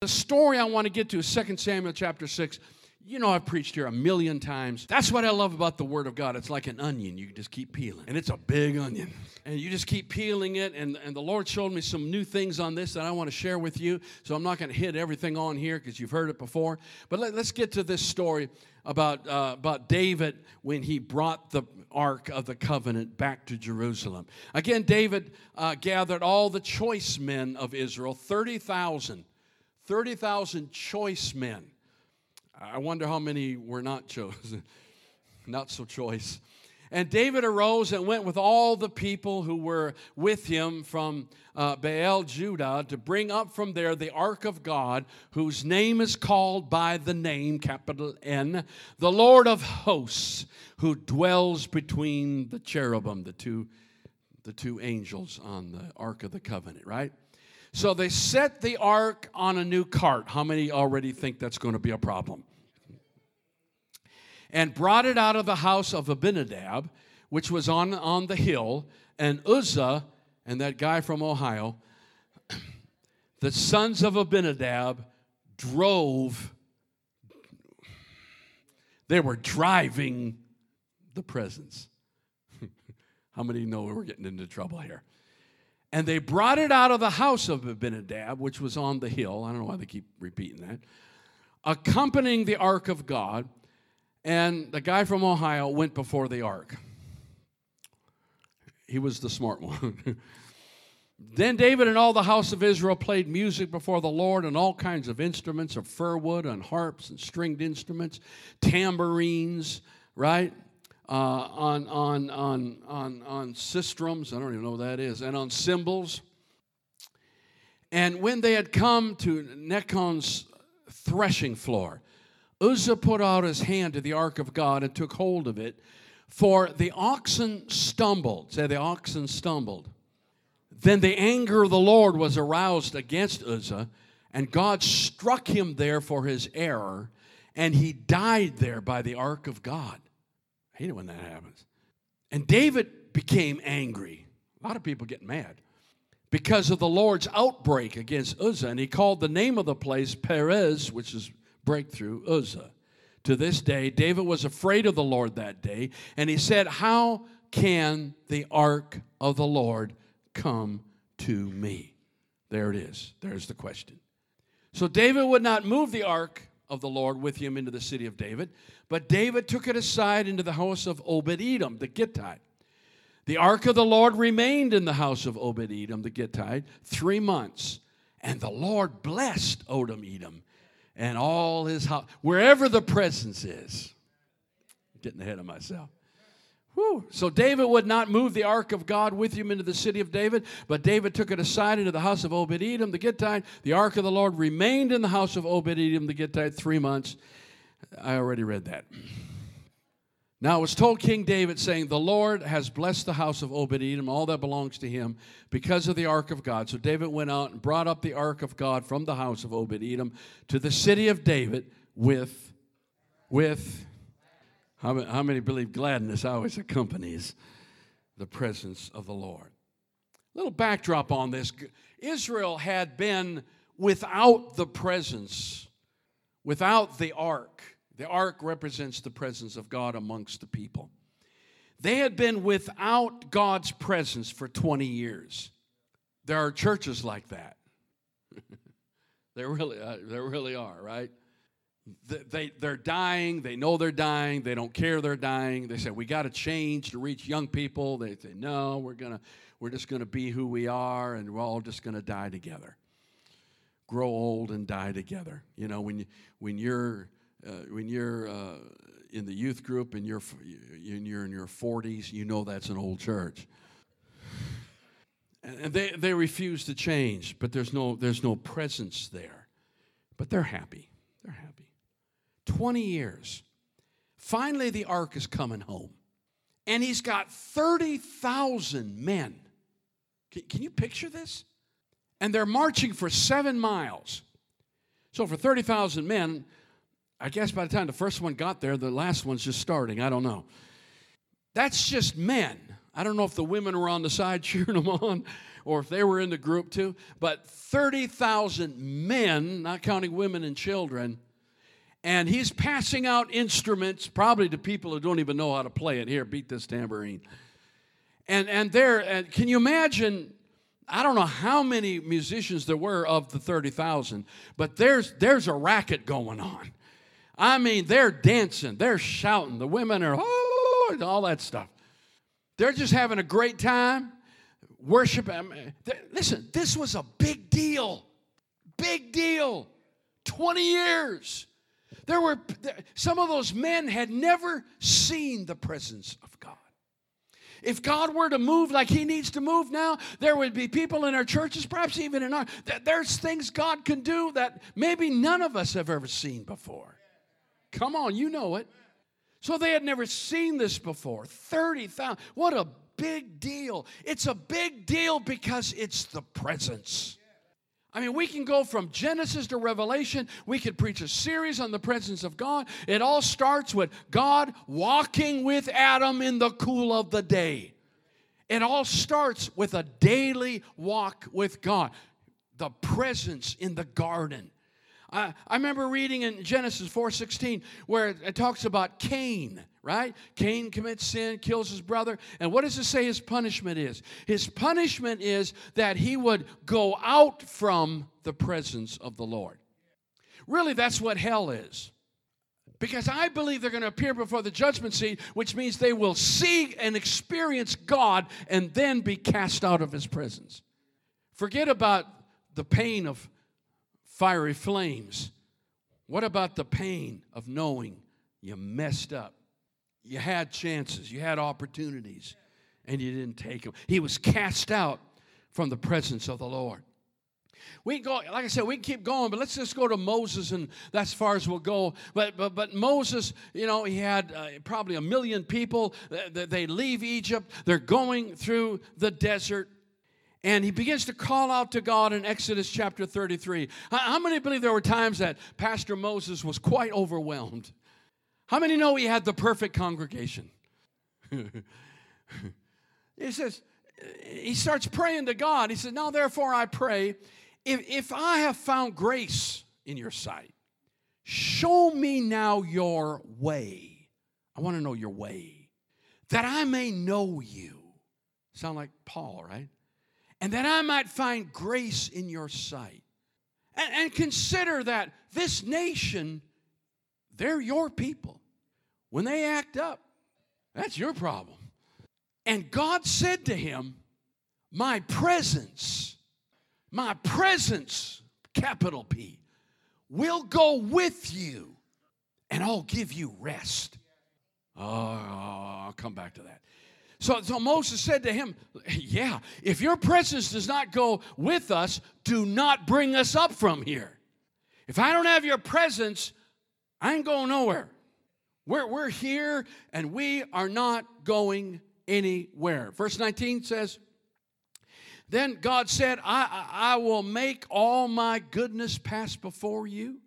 The story I want to get to is 2 Samuel chapter 6. You know, I've preached here a million times. That's what I love about the Word of God. It's like an onion. You just keep peeling, and it's a big onion. And you just keep peeling it. And, and the Lord showed me some new things on this that I want to share with you. So I'm not going to hit everything on here because you've heard it before. But let, us get to this story about, uh, about David when he brought the Ark of the Covenant back to Jerusalem. Again, David uh, gathered all the choice men of Israel 30,000. 30,000 choice men I wonder how many were not chosen, not so choice. And David arose and went with all the people who were with him from uh, Baal Judah to bring up from there the ark of God, whose name is called by the name, capital N, the Lord of hosts, who dwells between the cherubim, the two, the two angels on the ark of the covenant, right? So they set the ark on a new cart. How many already think that's going to be a problem? and brought it out of the house of Abinadab, which was on, on the hill, and Uzzah, and that guy from Ohio, the sons of Abinadab drove, they were driving the presence. How many know we're getting into trouble here? And they brought it out of the house of Abinadab, which was on the hill. I don't know why they keep repeating that. Accompanying the ark of God, and the guy from Ohio went before the ark. He was the smart one. then David and all the house of Israel played music before the Lord and all kinds of instruments of fir wood and harps and stringed instruments, tambourines, right? Uh, on, on, on, on, on sistrums, I don't even know what that is, and on cymbals. And when they had come to Nachon's threshing floor, Uzzah put out his hand to the ark of God and took hold of it, for the oxen stumbled. Say, the oxen stumbled. Then the anger of the Lord was aroused against Uzzah, and God struck him there for his error, and he died there by the ark of God. Hate it when that happens. And David became angry. A lot of people get mad because of the Lord's outbreak against Uzzah, and he called the name of the place Perez, which is breakthrough, Uzzah. To this day, David was afraid of the Lord that day, and he said, How can the ark of the Lord come to me? There it is. There's the question. So David would not move the ark of the Lord with him into the city of David, but David took it aside into the house of Obed Edom, the Gittite. The ark of the Lord remained in the house of Obed Edom, the Gittite, three months, and the Lord blessed Odom Edom and all his house, wherever the presence is. Getting ahead of myself. So David would not move the ark of God with him into the city of David, but David took it aside into the house of Obed Edom the Gittite. The ark of the Lord remained in the house of Obed Edom the Gittite three months. I already read that. Now it was told King David, saying, The Lord has blessed the house of Obed Edom, all that belongs to him, because of the ark of God. So David went out and brought up the ark of God from the house of Obed Edom to the city of David with, with, how, how many believe gladness always accompanies the presence of the Lord? Little backdrop on this Israel had been without the presence, without the ark the ark represents the presence of God amongst the people. They had been without God's presence for 20 years. There are churches like that. there, really, uh, there really are, right? They, they're dying. They know they're dying. They don't care they're dying. They say, we got to change to reach young people. They say, no, we're, gonna, we're just going to be who we are and we're all just going to die together. Grow old and die together. You know, when, you, when you're uh, when you're uh, in the youth group and you're, and you're in your 40s, you know that's an old church. And they, they refuse to change, but there's no, there's no presence there. But they're happy. They're happy. 20 years. Finally, the ark is coming home. And he's got 30,000 men. Can, can you picture this? And they're marching for seven miles. So, for 30,000 men, I guess by the time the first one got there, the last one's just starting. I don't know. That's just men. I don't know if the women were on the side cheering them on or if they were in the group too, but 30,000 men, not counting women and children, and he's passing out instruments, probably to people who don't even know how to play it. Here, beat this tambourine. And, and there, and can you imagine? I don't know how many musicians there were of the 30,000, but there's, there's a racket going on. I mean, they're dancing, they're shouting, the women are, all that stuff. They're just having a great time, worship. Listen, this was a big deal. Big deal. 20 years. There were some of those men had never seen the presence of God. If God were to move like He needs to move now, there would be people in our churches, perhaps even in our, there's things God can do that maybe none of us have ever seen before. Come on, you know it. So they had never seen this before. 30,000. What a big deal. It's a big deal because it's the presence. I mean, we can go from Genesis to Revelation. We could preach a series on the presence of God. It all starts with God walking with Adam in the cool of the day. It all starts with a daily walk with God, the presence in the garden. I, I remember reading in Genesis 4:16 where it talks about Cain, right? Cain commits sin, kills his brother, and what does it say his punishment is? His punishment is that he would go out from the presence of the Lord. Really, that's what hell is. Because I believe they're going to appear before the judgment seat, which means they will see and experience God and then be cast out of his presence. Forget about the pain of fiery flames. What about the pain of knowing you messed up? You had chances, you had opportunities, and you didn't take them. He was cast out from the presence of the Lord. We can go, like I said, we can keep going, but let's just go to Moses, and that's far as we'll go. But but, but Moses, you know, he had uh, probably a million people. They leave Egypt. They're going through the desert. And he begins to call out to God in Exodus chapter 33. How many believe there were times that Pastor Moses was quite overwhelmed? How many know he had the perfect congregation? he says, he starts praying to God. He says, Now therefore I pray, if, if I have found grace in your sight, show me now your way. I want to know your way, that I may know you. Sound like Paul, right? and that I might find grace in your sight. And, and consider that this nation, they're your people. When they act up, that's your problem. And God said to him, My presence, my presence, capital P, will go with you and I'll give you rest. Oh, I'll come back to that. So, so Moses said to him, Yeah, if your presence does not go with us, do not bring us up from here. If I don't have your presence, I ain't going nowhere. We're, we're here and we are not going anywhere. Verse 19 says, Then God said, I, I will make all my goodness pass before you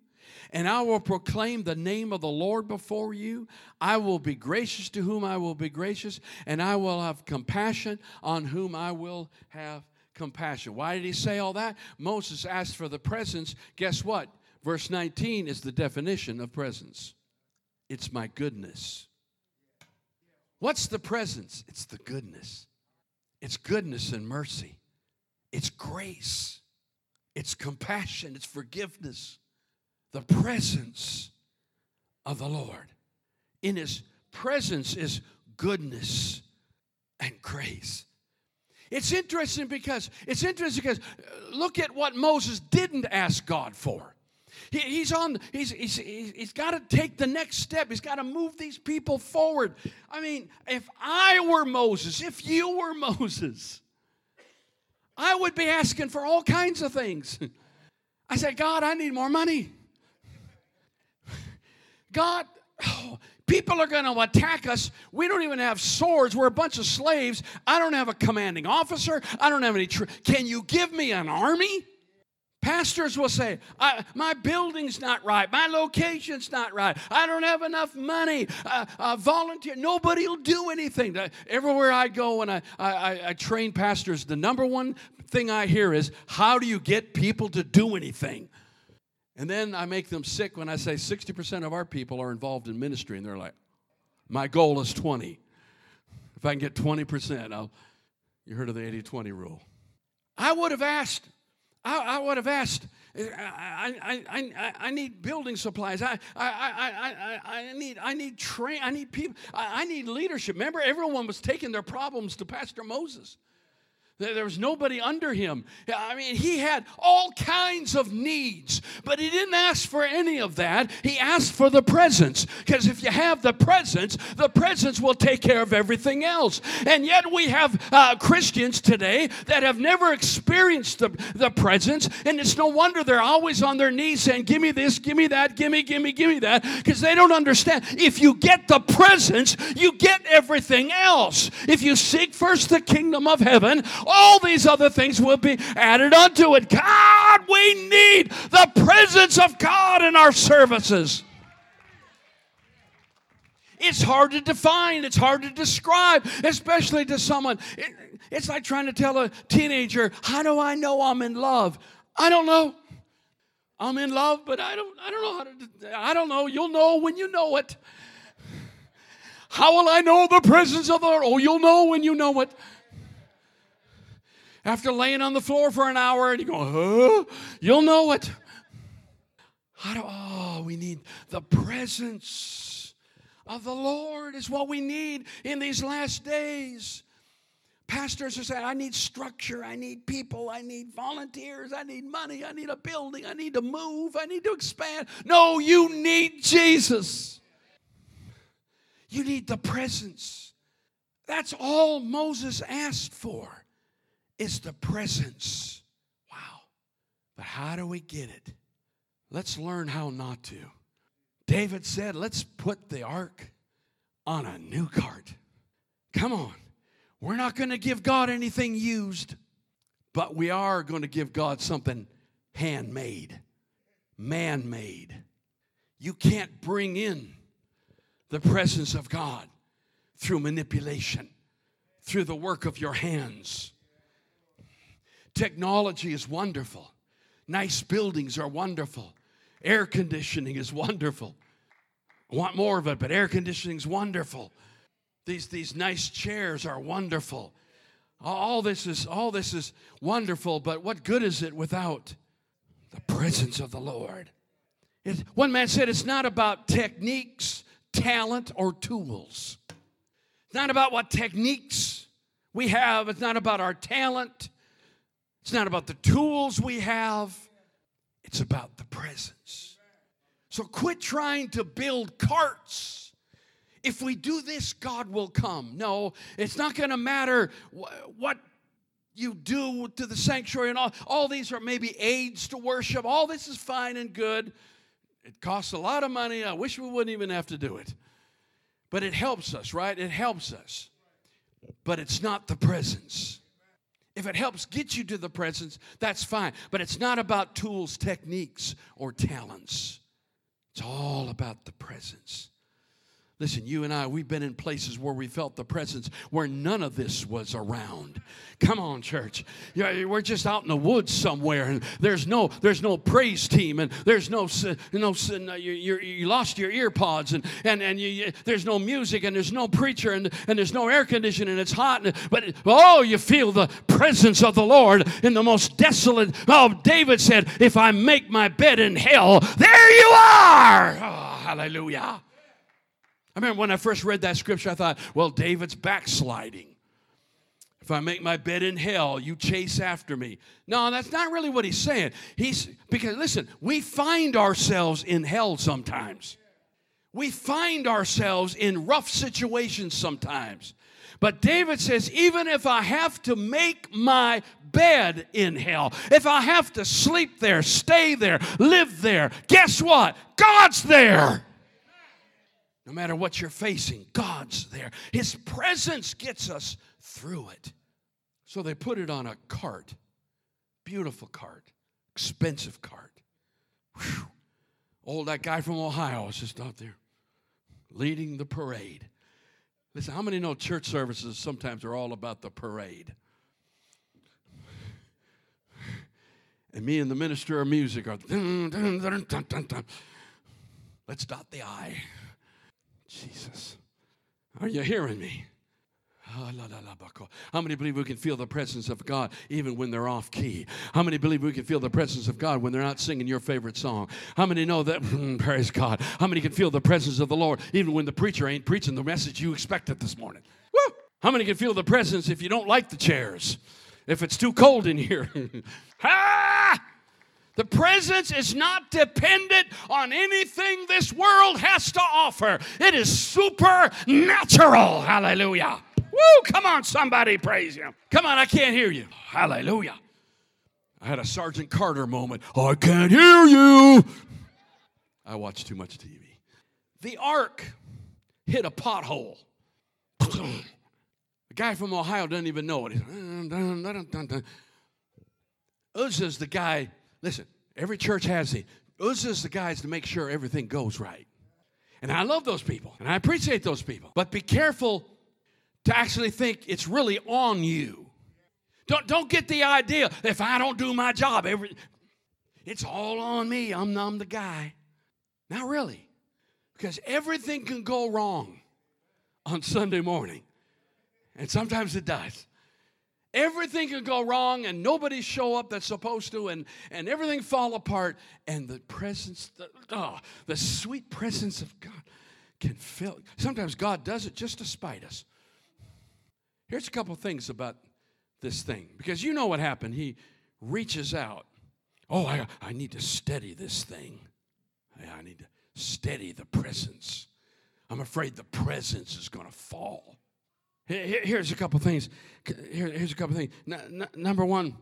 and I will proclaim the name of the Lord before you. I will be gracious to whom I will be gracious, and I will have compassion on whom I will have compassion. Why did he say all that? Moses asked for the presence. Guess what? Verse 19 is the definition of presence it's my goodness. What's the presence? It's the goodness. It's goodness and mercy. It's grace. It's compassion. It's forgiveness the presence of the Lord. In his presence is goodness and grace. It's interesting because it's interesting because uh, look at what Moses didn't ask God for. He, he's on. He's he's he's got to take the next step. He's got to move these people forward. I mean, if I were Moses, if you were Moses, I would be asking for all kinds of things. I say, God, I need more money. God, oh, people are going to attack us. We don't even have swords. We're a bunch of slaves. I don't have a commanding officer. I don't have any. Tr- Can you give me an army? Pastors will say, My building's not right. My location's not right. I don't have enough money. Uh, uh, volunteer. Nobody will do anything. Everywhere I go and I, I, I train pastors, the number one thing I hear is, How do you get people to do anything? And then I make them sick when I say 60% of our people are involved in ministry, and they're like, My goal is 20. If I can get 20%, I'll. You heard of the 80 20 rule. I would have asked I, I would have asked, eh, I, I, I, I need building supplies. I, I, I, I, I need, I need train, I need people, I, I need leadership. Remember, everyone was taking their problems to Pastor Moses. There was nobody under him. I mean, he had all kinds of needs, but he didn't ask for any of that. He asked for the presence. Because if you have the presence, the presence will take care of everything else. And yet we have uh, Christians today that have never experienced the, the presence, and it's no wonder they're always on their knees saying, Give me this, give me that, give me, give me, give me that, because they don't understand. If you get the presence, you get everything else. If you seek first the kingdom of heaven, all these other things will be added unto it. God, we need the presence of God in our services. It's hard to define, it's hard to describe, especially to someone. It, it's like trying to tell a teenager, How do I know I'm in love? I don't know. I'm in love, but I don't, I don't know how to, I don't know. You'll know when you know it. How will I know the presence of the Lord? Oh, you'll know when you know it after laying on the floor for an hour and you go, huh? You'll know it. How do, oh, we need the presence of the Lord, is what we need in these last days. Pastors are saying, I need structure, I need people, I need volunteers, I need money, I need a building, I need to move, I need to expand. No, you need Jesus. You need the presence. That's all Moses asked for is the presence. Wow. But how do we get it? Let's learn how not to. David said, let's put the ark on a new cart. Come on. We're not going to give God anything used, but we are going to give God something handmade, man made. You can't bring in the presence of God through manipulation, through the work of your hands. Technology is wonderful. Nice buildings are wonderful. Air conditioning is wonderful. I want more of it, but air conditioning is wonderful. These, these nice chairs are wonderful. All this is all this is wonderful, but what good is it without the presence of the Lord? It, one man said it's not about techniques, talent, or tools. It's not about what techniques we have. It's not about our talent. It's not about the tools we have, it's about the presence. So quit trying to build carts. If we do this, God will come. No, it's not going to matter what you do to the sanctuary and all. All these are maybe aids to worship. All this is fine and good. It costs a lot of money. I wish we wouldn't even have to do it. But it helps us, right? It helps us. But it's not the presence. If it helps get you to the presence, that's fine. But it's not about tools, techniques, or talents. It's all about the presence. Listen, you and I, we've been in places where we felt the presence where none of this was around. Come on, church. We're just out in the woods somewhere, and there's no there's no praise team, and there's no no you, you, you lost your ear pods, and and and you, there's no music, and there's no preacher, and and there's no air conditioning, and it's hot, and, but oh, you feel the presence of the Lord in the most desolate. Oh, David said, "If I make my bed in hell, there you are." Oh, hallelujah. I remember when I first read that scripture, I thought, well, David's backsliding. If I make my bed in hell, you chase after me. No, that's not really what he's saying. He's because listen, we find ourselves in hell sometimes. We find ourselves in rough situations sometimes. But David says, even if I have to make my bed in hell, if I have to sleep there, stay there, live there, guess what? God's there. No matter what you're facing, God's there. His presence gets us through it. So they put it on a cart, beautiful cart, Expensive cart. Whew. Oh, that guy from Ohio is just out there leading the parade. Listen, how many know church services sometimes are all about the parade? And me and the minister of music are dun, dun, dun, let's dot the I. Jesus. Are you hearing me? Ah, How many believe we can feel the presence of God even when they're off key? How many believe we can feel the presence of God when they're not singing your favorite song? How many know that? Hmm, praise God. How many can feel the presence of the Lord even when the preacher ain't preaching the message you expected this morning? Woo! How many can feel the presence if you don't like the chairs? If it's too cold in here? The presence is not dependent on anything this world has to offer. It is supernatural. Hallelujah. Woo, come on, somebody praise him. Come on, I can't hear you. Hallelujah. I had a Sergeant Carter moment. Oh, I can't hear you. I watch too much TV. The ark hit a pothole. the guy from Ohio doesn't even know it. Uzzah's the guy, listen, every church has it. Uzzah's the guys to make sure everything goes right. And I love those people, and I appreciate those people. But be careful to actually think it's really on you. Don't, don't get the idea if I don't do my job, every, it's all on me. I'm, I'm the guy. Not really. Because everything can go wrong on Sunday morning. And sometimes it does. Everything can go wrong and nobody show up that's supposed to and, and everything fall apart and the presence, the, oh, the sweet presence of God can fill. Sometimes God does it just to spite us. Here's a couple things about this thing because you know what happened. He reaches out. Oh, I, I need to steady this thing. I need to steady the presence. I'm afraid the presence is going to fall. Here's a couple things. here's a couple things. number one,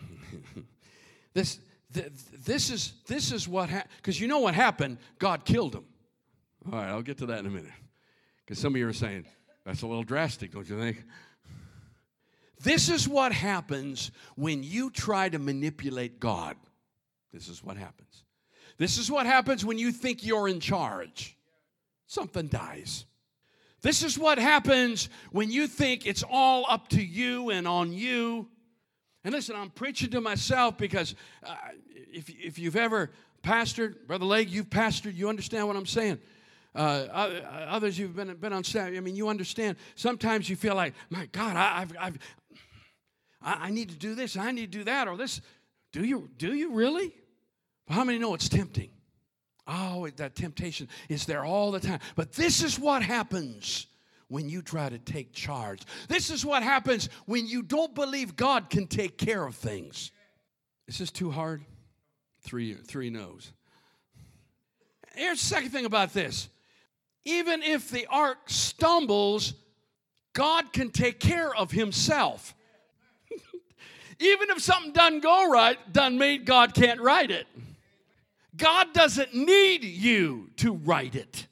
this, this is this is what happened because you know what happened. God killed him. All right, I'll get to that in a minute. Because some of you are saying, that's a little drastic, don't you think? This is what happens when you try to manipulate God. This is what happens. This is what happens when you think you're in charge. Something dies. This is what happens when you think it's all up to you and on you. And listen, I'm preaching to myself because uh, if, if you've ever pastored, Brother Leg, you've pastored, you understand what I'm saying. Uh, others you've been, been on staff, I mean, you understand. Sometimes you feel like, my God, I, I've, I've, I, I need to do this, I need to do that, or this. Do you, do you really? How many know it's tempting? Oh, that temptation is there all the time. But this is what happens when you try to take charge. This is what happens when you don't believe God can take care of things. Is this too hard? Three, three no's. Here's the second thing about this even if the ark stumbles, God can take care of himself. Even if something doesn't go right, doesn't mean God can't right it. God doesn't need you to right it.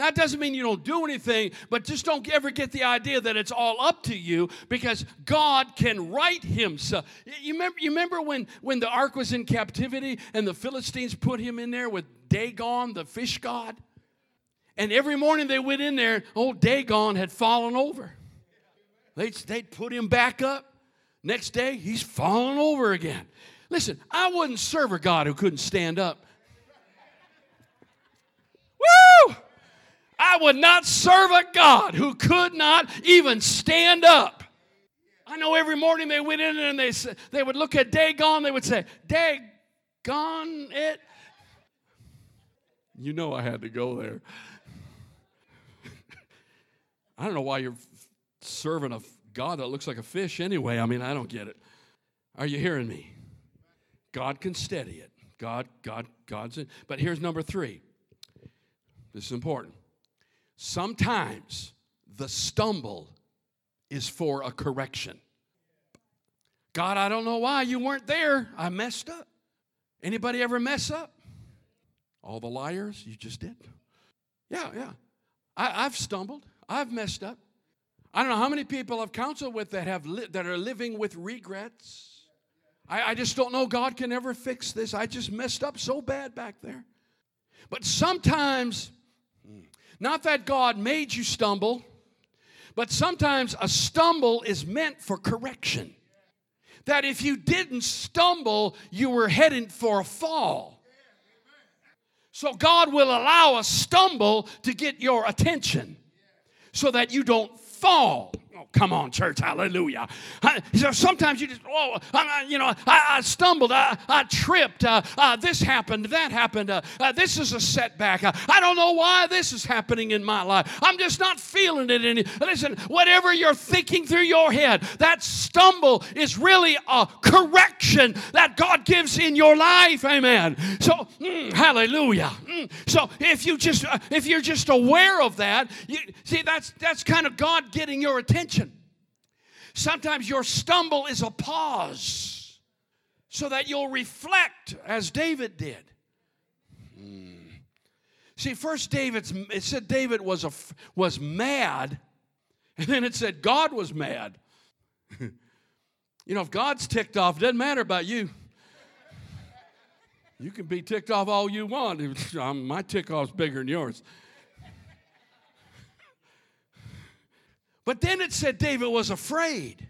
That doesn't mean you don't do anything, but just don't ever get the idea that it's all up to you because God can right himself. You remember, you remember when, when the ark was in captivity and the Philistines put him in there with Dagon, the fish god? And every morning they went in there, old Dagon had fallen over. They'd, they'd put him back up. Next day, he's fallen over again. Listen, I wouldn't serve a God who couldn't stand up. Woo! I would not serve a God who could not even stand up. I know every morning they went in and they, they would look at Dagon, they would say, Dagon it. You know I had to go there. I don't know why you're serving a God that looks like a fish anyway. I mean, I don't get it. Are you hearing me? God can steady it. God, God, God's in. But here's number three. This is important. Sometimes the stumble is for a correction. God, I don't know why you weren't there. I messed up. Anybody ever mess up? All the liars, you just did. Yeah, yeah. I, I've stumbled. I've messed up. I don't know how many people I've counseled with that have li- that are living with regrets. I, I just don't know God can ever fix this. I just messed up so bad back there. But sometimes, not that God made you stumble, but sometimes a stumble is meant for correction. That if you didn't stumble, you were heading for a fall. So God will allow a stumble to get your attention so that you don't fall. Oh, come on, church, hallelujah. so sometimes you just, oh, I, you know, I, I stumbled, I, I tripped, uh, uh, this happened, that happened, uh, uh this is a setback. Uh, I don't know why this is happening in my life. I'm just not feeling it. Any. Listen, whatever you're thinking through your head, that stumble is really a correction that God gives in your life. Amen. So, mm, hallelujah. Mm. So if you just, uh, if you're just aware of that, you see, that's that's kind of God getting your attention attention. Sometimes your stumble is a pause so that you'll reflect as David did. Hmm. See, first David's it said David was a was mad, and then it said God was mad. you know, if God's ticked off, it doesn't matter about you. You can be ticked off all you want. My tick off's bigger than yours. But then it said David was afraid.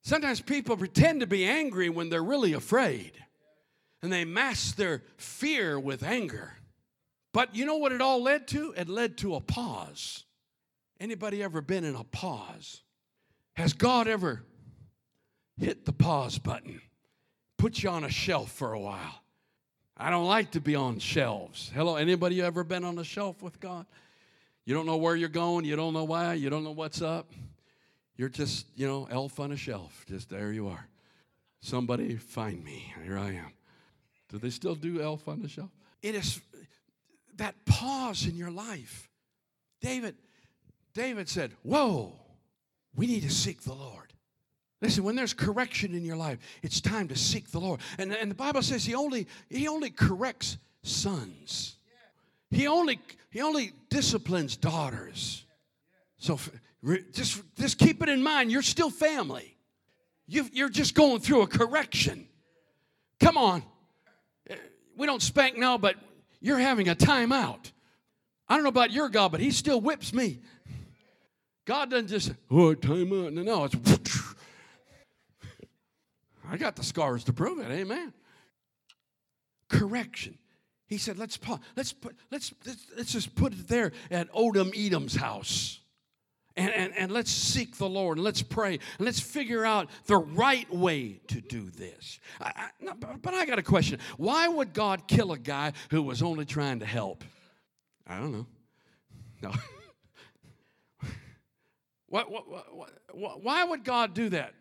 Sometimes people pretend to be angry when they're really afraid. And they mask their fear with anger. But you know what it all led to? It led to a pause. Anybody ever been in a pause? Has God ever hit the pause button? Put you on a shelf for a while. I don't like to be on shelves. Hello, anybody ever been on a shelf with God? You don't know where you're going. You don't know why. You don't know what's up. You're just, you know, elf on a shelf. Just there you are. Somebody find me. Here I am. Do they still do elf on the shelf? It is that pause in your life. David, David said, Whoa, we need to seek the Lord. Listen, when there's correction in your life, it's time to seek the Lord. And, and the Bible says he only, he only corrects sons. He only, he only disciplines daughters. So just, just keep it in mind, you're still family. you you're just going through a correction. Come on. We don't spank now, but you're having a timeout. I don't know about your God, but he still whips me. God doesn't just, oh, time out. No, no, it's, I got the scars to prove it. Amen. Correction. He said, let's, let's, put, let's, let's, let's just put it there at Odom Edom's house. And, and, and let's seek the Lord and let's pray and let's figure out the right way to do this. I, I, but I got a question. Why would God kill a guy who was only trying to help? I don't know. No. what, what, what, why would God do that?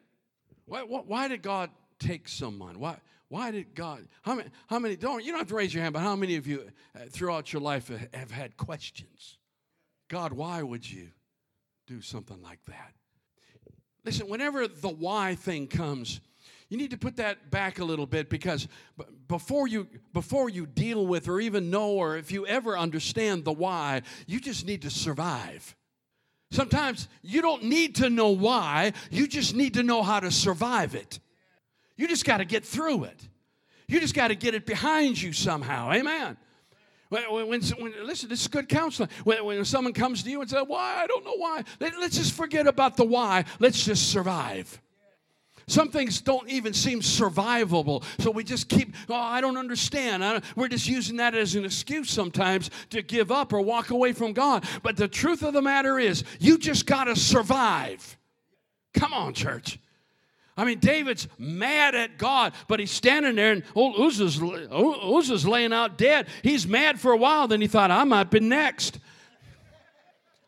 Why, why did God take someone? Why, why did God? How many? How many? Don't you don't have to raise your hand, but how many of you uh, throughout your life have had questions? God, why would you do something like that? Listen, whenever the why thing comes, you need to put that back a little bit because before you before you deal with or even know or if you ever understand the why, you just need to survive. Sometimes you don't need to know why, you just need to know how to survive it. You just got to get through it. You just got to get it behind you somehow. Amen. When, when, when, listen, this is good counseling. When, when someone comes to you and says, Why? I don't know why. Let, us just forget about the why. Let's just survive. Some things don't even seem survivable. So we just keep, oh, I don't understand. I don't, we're just using that as an excuse sometimes to give up or walk away from God. But the truth of the matter is, you just got to survive. Come on, church. I mean, David's mad at God, but he's standing there and old Uzzah's, Uzzah's laying out dead. He's mad for a while, then he thought, I might be next.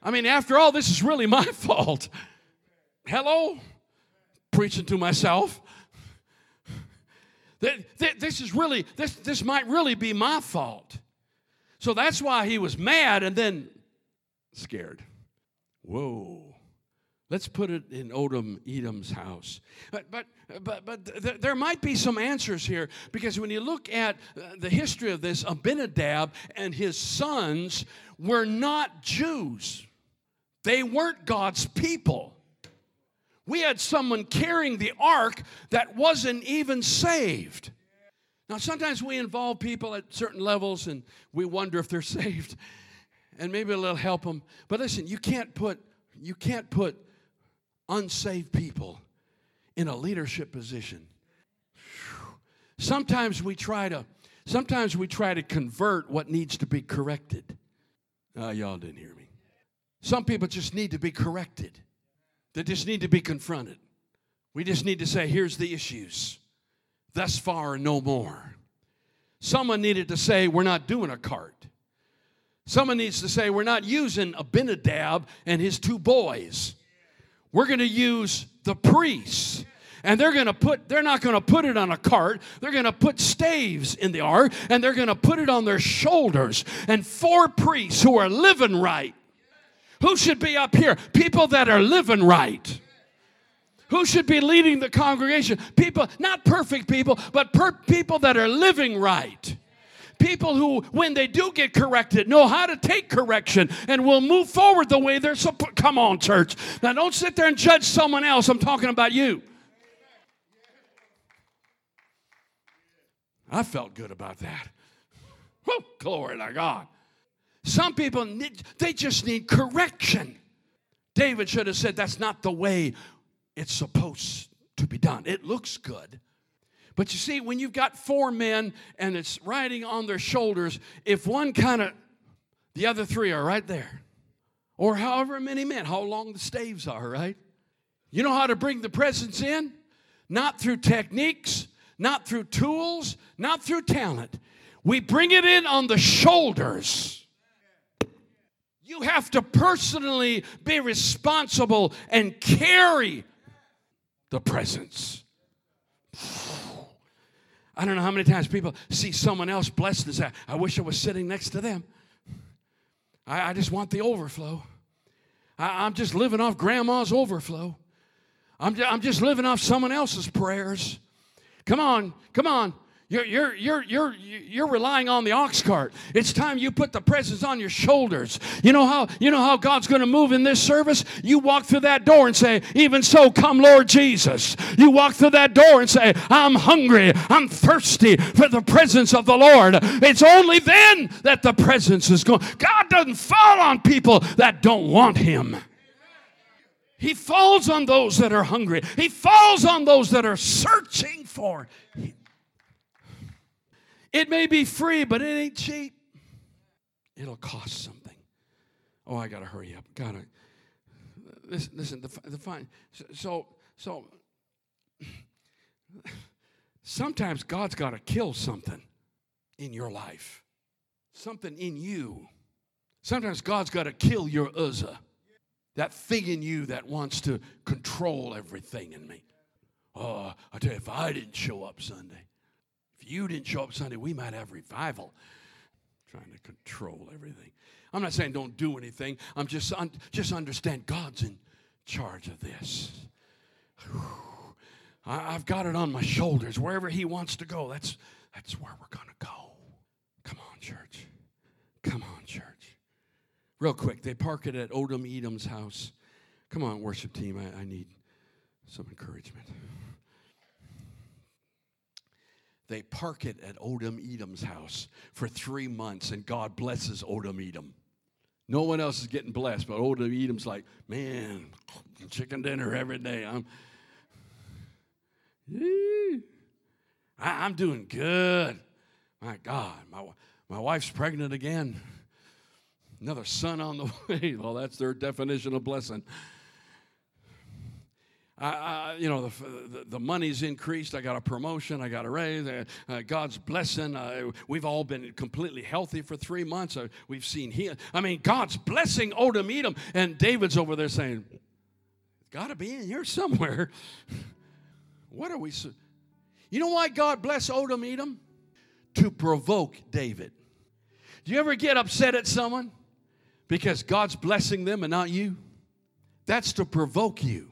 I mean, after all, this is really my fault. Hello? Preaching to myself. This is really, this, this might really be my fault. So that's why he was mad and then scared. Whoa. Let's put it in Odom Edom's house. But, but, but, but th- there might be some answers here because when you look at uh, the history of this, Abinadab and his sons were not Jews, they weren't God's people. We had someone carrying the ark that wasn't even saved. Now, sometimes we involve people at certain levels and we wonder if they're saved, and maybe it'll help them. But listen, you can't put you can't put unsaved people in a leadership position. Sometimes we try to sometimes we try to convert what needs to be corrected. Uh, y'all didn't hear me. Some people just need to be corrected. They just need to be confronted. We just need to say, here's the issues. Thus far, no more. Someone needed to say, we're not doing a cart. Someone needs to say, we're not using Abinadab and his two boys. We're going to use the priests. And they're going to put they're not going to put it on a cart. They're going to put staves in the ark and they're going to put it on their shoulders. And four priests who are living right. Who should be up here? People that are living right. Who should be leading the congregation? People not perfect people but per- people that are living right people who, when they do get corrected, know how to take correction and will move forward the way they're supposed. Come on, church. Now, don't sit there and judge someone else. I'm talking about you. I felt good about that. Whew, glory to God. Some people, need, they just need correction. David should have said, That's not the way it's supposed to be done. It looks good. But you see, when you've got four men and it's riding on their shoulders, if one kind of, the other three are right there. Or however many men, how long the staves are, right? You know how to bring the presence in? Not through techniques, not through tools, not through talent. We bring it in on the shoulders. You have to personally be responsible and carry the presence. I don't know how many times people see someone else blessed and say, I wish I was sitting next to them. I, I just want the overflow. I, am just living off grandma's overflow. I'm, I'm just living off someone else's prayers. Come on, come on. You're, you're, you're, you're, you're relying on the ox cart. It's time you put the presence on your shoulders. You know how, you know how God's going to move in this service? You walk through that door and say, Even so, come, Lord Jesus. You walk through that door and say, I'm hungry. I'm thirsty for the presence of the Lord. It's only then that the presence is going. God doesn't fall on people that don't want Him. He falls on those that are hungry. He falls on those that are searching for. It may be free, but it ain't cheap. It'll cost something. Oh, I got to hurry up. Got to. Listen, listen, the, the fine. So, so, sometimes God's got to kill something in your life, something in you. Sometimes God's got to kill your Uzzah that thing in you that wants to control everything in me. Oh, I tell you, if I didn't show up Sunday, you didn't show up Sunday, we might have revival. Trying to control everything. I'm not saying don't do anything. I'm just un- just understand God's in charge of this. I, I've got it on my shoulders. Wherever He wants to go, that's that's where we're gonna go. Come on, church. Come on, church. Real quick, they park it at Odom Edom's house. Come on, worship team, I, I need some encouragement. They park it at Odom Edom's house for three months, and God blesses Odom Edom. No one else is getting blessed, but Odom Edom's like, man, chicken dinner every day. I'm, I, am doing good. My God, my, my wife's pregnant again another son on the way. Well, that's their definition of blessing. I, I, you know, the, the, the, money's increased. I got a promotion. I got a raise. Uh, uh, God's blessing. Uh, we've all been completely healthy for three months. Uh, we've seen heal. I mean, God's blessing Odom Edom. And David's over there saying, it's got to be in here somewhere. what are we? You know why God blessed Odom Edom? To provoke David. Do you ever get upset at someone? because God's blessing them and not you? That's to provoke you.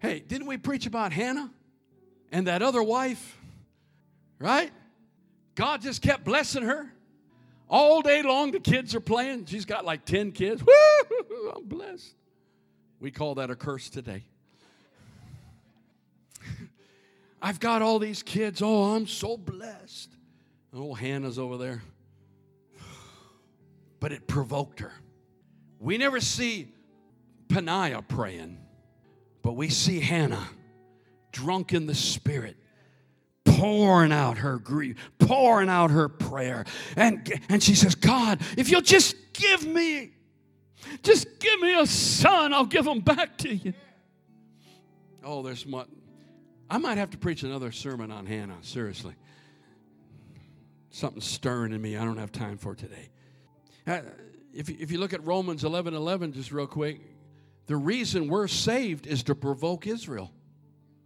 Hey, didn't we preach about Hannah and that other wife? Right? God just kept blessing her. All day long, the kids are playing. She's got like 10 kids. Woo! I'm blessed. We call that a curse today. I've got all these kids. Oh, I'm so blessed. Old Hannah's over there. But it provoked her. We never see Peninnah praying, but we see Hannah drunk in the spirit pouring out her grief, pouring out her prayer. And, and she says, God, if you'll just give me, just give me a son, I'll give him back to you. Oh, there's much. I might have to preach another sermon on Hannah, seriously. Something stirring in me I don't have time for today. Uh, if, if you look at Romans 11 11, just real quick, the reason we're saved is to provoke Israel.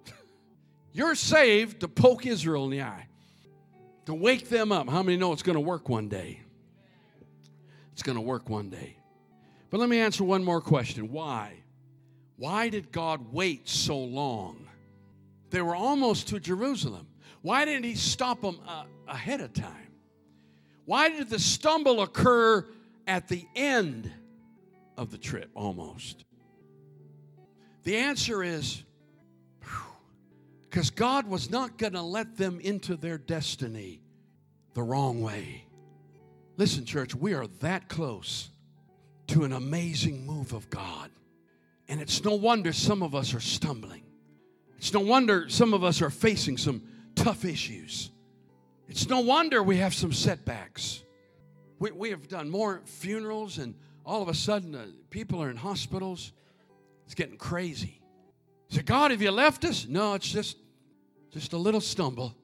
You're saved to poke Israel in the eye, to wake them up. How many know it's going to work one day? It's going to work one day. But let me answer one more question. Why? Why did God wait so long? They were almost to Jerusalem. Why didn't He stop them uh, ahead of time? Why did the stumble occur at the end of the trip almost? The answer is because God was not going to let them into their destiny the wrong way. Listen, church, we are that close to an amazing move of God. And it's no wonder some of us are stumbling. It's no wonder some of us are facing some tough issues. It's no wonder we have some setbacks. We, we have done more funerals, and all of a sudden, uh, people are in hospitals. It's getting crazy. Say, God, have you left us? No, it's just just a little stumble.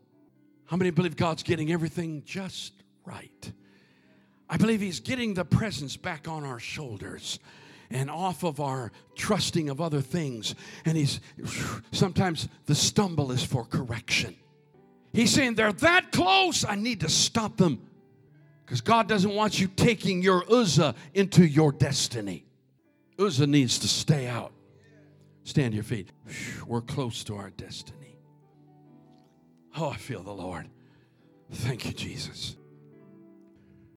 How many believe God's getting everything just right? I believe He's getting the presence back on our shoulders and off of our trusting of other things. And He's sometimes the stumble is for correction. He's saying they're that close, I need to stop them. Because God doesn't want you taking your Uzzah into your destiny. Uzzah needs to stay out. Stand your feet. We're close to our destiny. Oh, I feel the Lord. Thank you, Jesus.